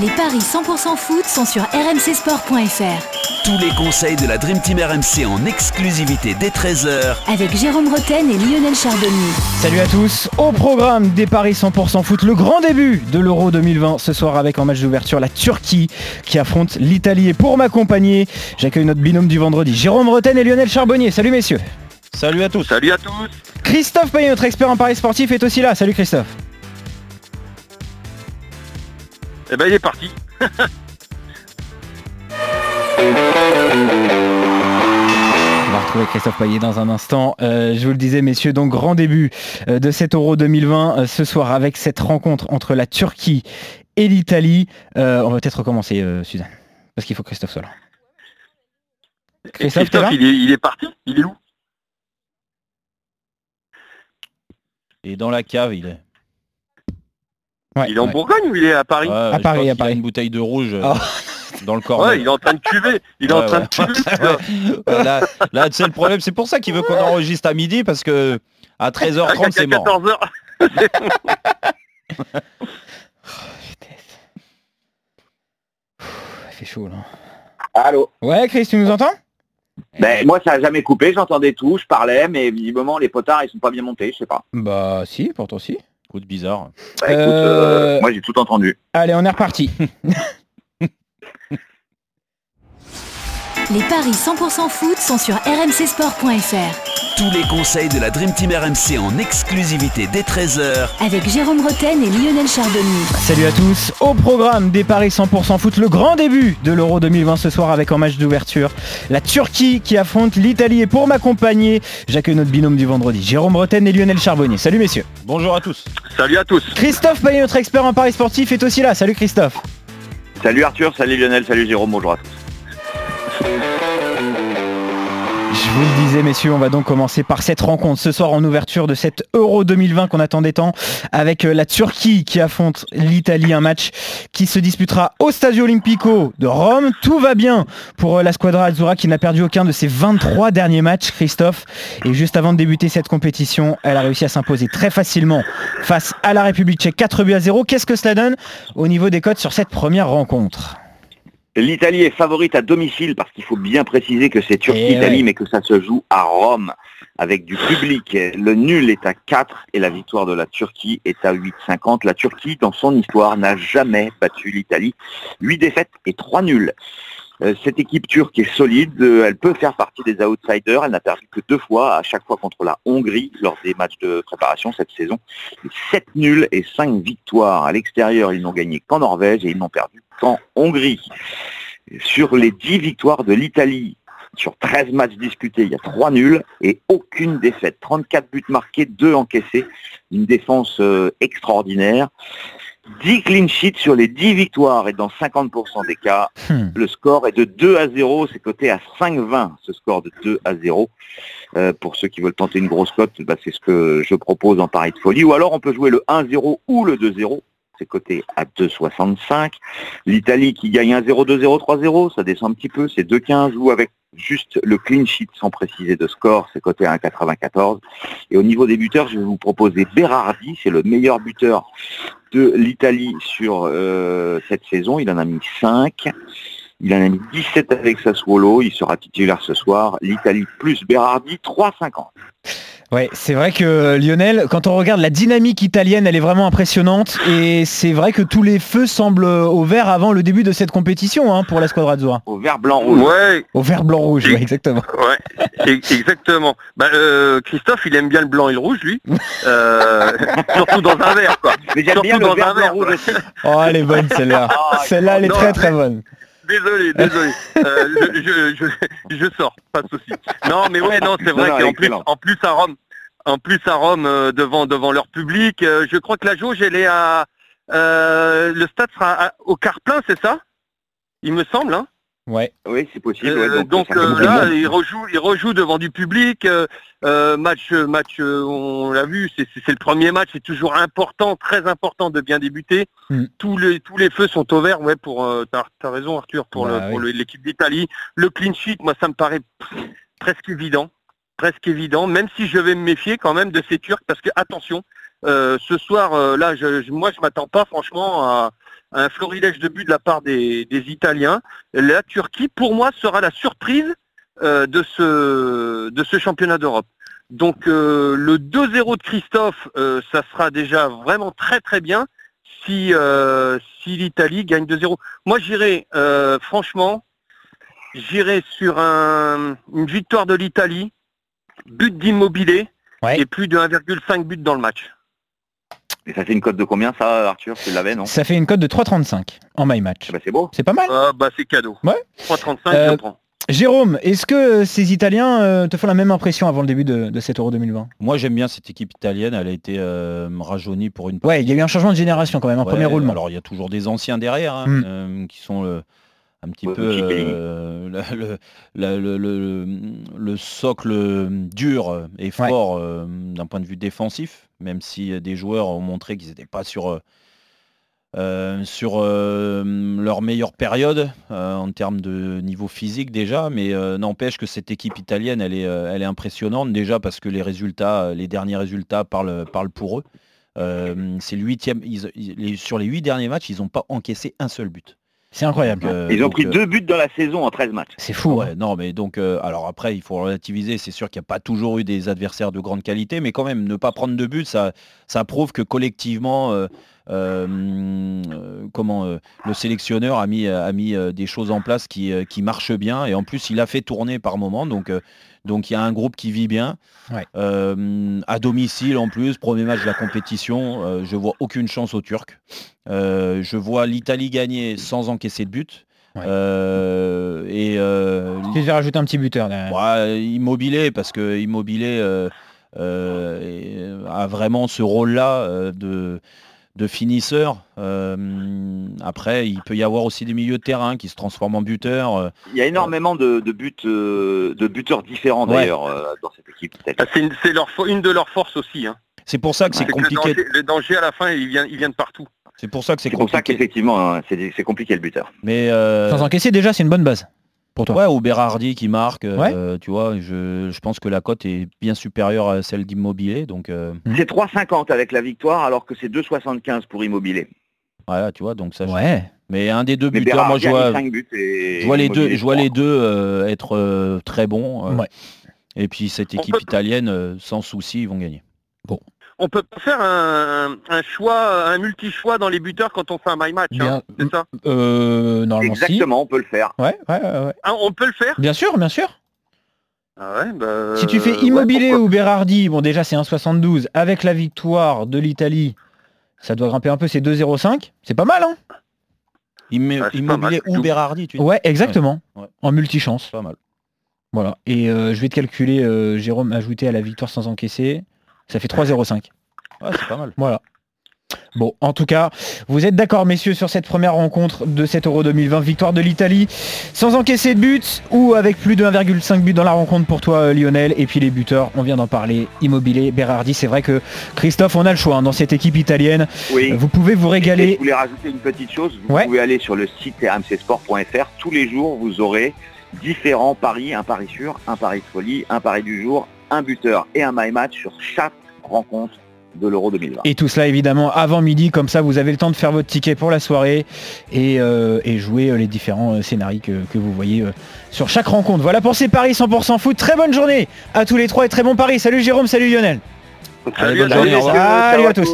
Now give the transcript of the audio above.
Les paris 100% foot sont sur rmcsport.fr. Tous les conseils de la Dream Team RMC en exclusivité dès 13h Avec Jérôme Roten et Lionel Charbonnier. Salut à tous, au programme des paris 100% foot, le grand début de l'Euro 2020 ce soir avec en match d'ouverture la Turquie qui affronte l'Italie. Et pour m'accompagner, j'accueille notre binôme du vendredi, Jérôme Roten et Lionel Charbonnier. Salut messieurs. Salut à tous. Salut à tous. Christophe Payet, notre expert en paris sportif, est aussi là. Salut Christophe. Eh ben il est parti. On va retrouver Christophe Payet dans un instant. Euh, je vous le disais, messieurs, donc grand début euh, de cet Euro 2020 euh, ce soir avec cette rencontre entre la Turquie et l'Italie. Euh, on va peut-être recommencer, euh, Suzanne, parce qu'il faut que Christophe soit là. Christophe, t'es là? Il, est, il est parti Il est où? Et dans la cave, il est. Ouais, Il est en ouais. Bourgogne ou il est à Paris Ouais, À je pense Paris, à a Paris. une bouteille de rouge euh, Oh. dans le corps. Ouais, il est en train de cuver. Il est en train ouais. de cuver. Ouais, là, là c'est le problème. C'est pour ça qu'il veut qu'on enregistre à midi parce que à 13h30 c'est mort. 14h. Il fait chaud là. Allô Ouais, Chris, tu nous entends? Ben, Moi, ça a jamais coupé, j'entendais tout, je parlais, mais visiblement, les potards, ils sont pas bien montés, je sais pas. Bah si, pourtant si. Coup de bizarre. Bah, écoute, Euh, euh, moi, j'ai tout entendu. Allez, on est reparti. Les paris 100% foot sont sur rmcsport.fr. Tous les conseils de la Dream Team RMC en exclusivité dès 13h Avec Jérôme Roten et Lionel Charbonnier. Salut à tous. Au programme des paris 100% foot, le grand début de l'Euro 2020 ce soir avec en match d'ouverture la Turquie qui affronte l'Italie. Et pour m'accompagner, j'accueille notre binôme du vendredi, Jérôme Roten et Lionel Charbonnier. Salut messieurs. Bonjour à tous. Salut à tous. Christophe Payet, notre expert en paris sportif, est aussi là. Salut Christophe. Salut Arthur, salut Lionel, salut Jérôme, bonjour à tous. Disais messieurs, on va donc commencer par cette rencontre ce soir en ouverture de cette Euro 2020 qu'on attendait tant avec euh, la Turquie qui affronte l'Italie, un match qui se disputera au Stadio Olimpico de Rome. Tout va bien pour euh, la Squadra Azzurra qui n'a perdu aucun de ses 23 derniers matchs, Christophe. Et juste avant de débuter cette compétition, elle a réussi à s'imposer très facilement face à la République tchèque 4 buts à 0. Qu'est-ce que cela donne au niveau des cotes sur cette première rencontre? L'Italie est favorite à domicile parce qu'il faut bien préciser que c'est Eh Turquie-Italie, ouais. mais que ça se joue à Rome avec du public. Le nul est à 4 et la victoire de la Turquie est à 8,50. La Turquie, dans son histoire, n'a jamais battu l'Italie. 8 défaites et 3 nuls. Euh, Cette équipe turque est solide, euh, elle peut faire partie des outsiders, elle n'a perdu que deux fois, à chaque fois contre la Hongrie lors des matchs de préparation cette saison. 7 nuls et 5 victoires. À l'extérieur, ils n'ont gagné qu'en Norvège et ils n'ont perdu qu'en Hongrie. Sur les 10 victoires de l'Italie, sur 13 matchs disputés, il y a 3 nuls et aucune défaite. 34 buts marqués, 2 encaissés. Une défense euh, extraordinaire. 10 clean sheets sur les 10 victoires et dans 50% des cas, Hmm. le score est de 2 à 0. C'est coté à 5,20 ce score de 2 à 0. Euh, pour ceux qui veulent tenter une grosse cote, bah, c'est ce que je propose en pari de folie. Ou alors on peut jouer le 1-0 ou le 2-0. C'est coté à 2,65. L'Italie qui gagne 1-0, 2-0, 3-0, ça descend un petit peu. C'est 2,15 ou avec juste le clean sheet sans préciser de score, c'est coté à 1,94. Et au niveau des buteurs, je vais vous proposer Berardi, c'est le meilleur buteur de l'Italie sur euh, cette saison. Il en a mis 5. Il en a mis 17 avec Sassuolo. Il sera titulaire ce soir. L'Italie plus Berardi, 3,50. Ouais, c'est vrai que Lionel, quand on regarde la dynamique italienne, elle est vraiment impressionnante et c'est vrai que tous les feux semblent au vert avant le début de cette compétition hein, pour la Squadra Azzurra. Au vert, blanc, rouge. Ouais, Au vert, blanc, rouge, ouais, exactement. ouais, exactement. Bah, euh, Christophe, il aime bien le blanc et le rouge, lui. Euh, surtout dans un verre, quoi. Mais j'aime Surtout bien le dans vert, un blanc, verre, rouge aussi. Oh, elle est bonne celle-là. Ah, Celle-là, elle est non, très très bonne. Désolé, désolé. Euh, je, je, je, je sors, pas de souci. Non, mais ouais, non, c'est vrai qu'en plus, en plus à Rome, en plus à Rome, euh, devant devant leur public, euh, je crois que la jauge, elle est à le stade sera à- au quart plein, c'est ça? Il me semble. Hein Ouais. Oui, c'est possible. Euh, ouais, donc euh, là, il rejoue, il rejoue devant du public. euh, match, match, on l'a vu, c'est le premier match, c'est toujours important, très important de bien débuter. Mm. Tous les tous les feux sont au vert, ouais. Pour, euh, t'as as raison Arthur, pour Bah oui. l'équipe d'Italie. Le clean sheet, moi, ça me paraît presque évident, presque évident. Même si je vais me méfier quand même de ces Turcs, parce que attention, euh, ce soir, euh, là, je, je- moi, je m'attends pas franchement à un florilège de buts de la part des, des Italiens. La Turquie, pour moi, sera la surprise euh, de, ce, de ce championnat d'Europe. Donc euh, le 2-0 de Christophe, euh, ça sera déjà vraiment très très bien si, si l'Italie gagne 2-0. Moi j'irai, franchement, j'irai sur un- une victoire de l'Italie, but d'immobilier Ouais. et plus de 1,5 but dans le match. Et ça fait une cote de combien ça, Arthur Tu l'avais, non Ça fait une cote de 3,35 en my match. Eh ben, C'est beau. C'est pas mal. Ah, bah c'est cadeau. Ouais. 3,35 Euh, je prends. Jérôme, est-ce que ces Italiens euh, te font la même impression avant le début de, de cet Euro 2020 Moi j'aime bien cette équipe italienne, elle a été euh, rajeunie pour une Ouais, il y a eu un changement de génération quand même, un Ouais, premier roulement. Alors il y a toujours des anciens derrière hein, Mm. euh, qui sont euh, un petit Ouais, peu euh, la- le, la- le- le- le socle dur et fort euh, d'un point de vue défensif, même si euh, des joueurs ont montré qu'ils n'étaient pas sur, euh, euh, sur euh, leur meilleure période euh, en termes de niveau physique déjà, mais euh, n'empêche que cette équipe italienne, elle est, euh, elle est impressionnante déjà parce que les résultats, les derniers résultats parlent, parlent pour eux. Euh, c'est le huitième. ils- ils- les- sur les huit derniers matchs, ils n'ont pas encaissé un seul but. C'est incroyable. Euh, Ils ont donc, pris euh, deux buts dans la saison en 13 matchs. C'est fou. hein. Ouais, non, mais donc, euh, alors après, il faut relativiser. C'est sûr qu'il n'y a pas toujours eu des adversaires de grande qualité, mais quand même, ne pas prendre de but, ça, ça prouve que collectivement, comment euh, le sélectionneur a mis, a mis euh, des choses en place qui, euh, qui marchent bien, et en plus, il a fait tourner par moment. Donc, euh, donc il y a un groupe qui vit bien. Ouais. Euh, à domicile en plus, premier match de la compétition, euh, je vois aucune chance aux Turcs. Euh, je vois l'Italie gagner sans encaisser de but. Ouais. Euh, et euh, Tu devais rajouter un petit buteur derrière? Ouais, immobilier parce que immobilier euh, euh, a vraiment ce rôle-là euh, de, de finisseur. Euh, après, il peut y avoir aussi des milieux de terrain qui se transforment en buteurs. euh. Il y a énormément de, de buts, euh, de buteurs différents Ouais. d'ailleurs dans cette équipe. Ah, c'est une, c'est leur une de leurs forces aussi. Hein. C'est pour ça que c'est C'est que le compliqué. danger, le danger à la fin, il vient, il vient de partout. C'est pour ça que c'est C'est pour ça compliqué. qu'effectivement, hein, c'est c'est compliqué le buteur. Mais euh, Sans encaisser déjà, c'est une bonne base pour toi. ouais, ou Berardi qui marque. euh, tu vois, je, je pense que la cote est bien supérieure à celle d'immobilier. Donc euh. C'est 3,50 avec la victoire alors que c'est 2,75 pour immobilier. voilà, tu vois. Donc ça. Ouais. Mais un des deux Mais buteurs, moi je vois. mis 5 buts et Je vois les deux, je vois les deux euh, être euh, très bons. euh, Ouais. Et puis cette équipe peut- italienne, euh, sans souci, ils vont gagner. On peut pas faire un, un choix, un multi-choix dans les buteurs quand on fait un my match. hein, c'est ça Euh, normalement si. Exactement, on peut le faire. Ouais, ouais, ouais, ouais. Ah, On peut le faire? Bien sûr, bien sûr. ah ouais, bah, Si tu fais Immobilier ou Berardi, bon déjà c'est 1,72. Avec la victoire de l'Italie, ça doit grimper un peu, c'est 2,05. C'est pas mal, hein Ah, immobilier mal, ou tout. Berardi, tu dis Ouais, exactement. Ouais. Ouais. En multichance. Pas mal. Voilà. Et euh, je vais te calculer, euh, Jérôme, ajouté à la victoire sans encaisser. Ça fait 3,05. Ouais, c'est pas mal. Voilà. Bon, en tout cas, vous êtes d'accord, messieurs, sur cette première rencontre de cet Euro 2020, victoire de l'Italie, sans encaisser de but ou avec plus de 1,5 but dans la rencontre pour toi, euh, Lionel. Et puis les buteurs, on vient d'en parler, Immobilier, Berardi. C'est vrai que Christophe, on a le choix hein, dans cette équipe italienne. Oui. Vous pouvez vous Et je régaler. voulais rajouter une petite chose. Vous Ouais. pouvez aller sur le site rmcsport.fr. Tous les jours, vous aurez différents paris, un pari sûr, un pari de folie, un pari du jour, un buteur et un my match sur chaque rencontre de l'Euro 2020. Et tout cela évidemment avant midi, comme ça vous avez le temps de faire votre ticket pour la soirée et, euh, et jouer euh, les différents euh, scénarios que, que vous voyez sur chaque rencontre. Voilà pour ces paris 100% foot. Très bonne journée à tous les trois et très bon pari. Salut Jérôme, salut Lionel. Bonne journée. Salut à tous.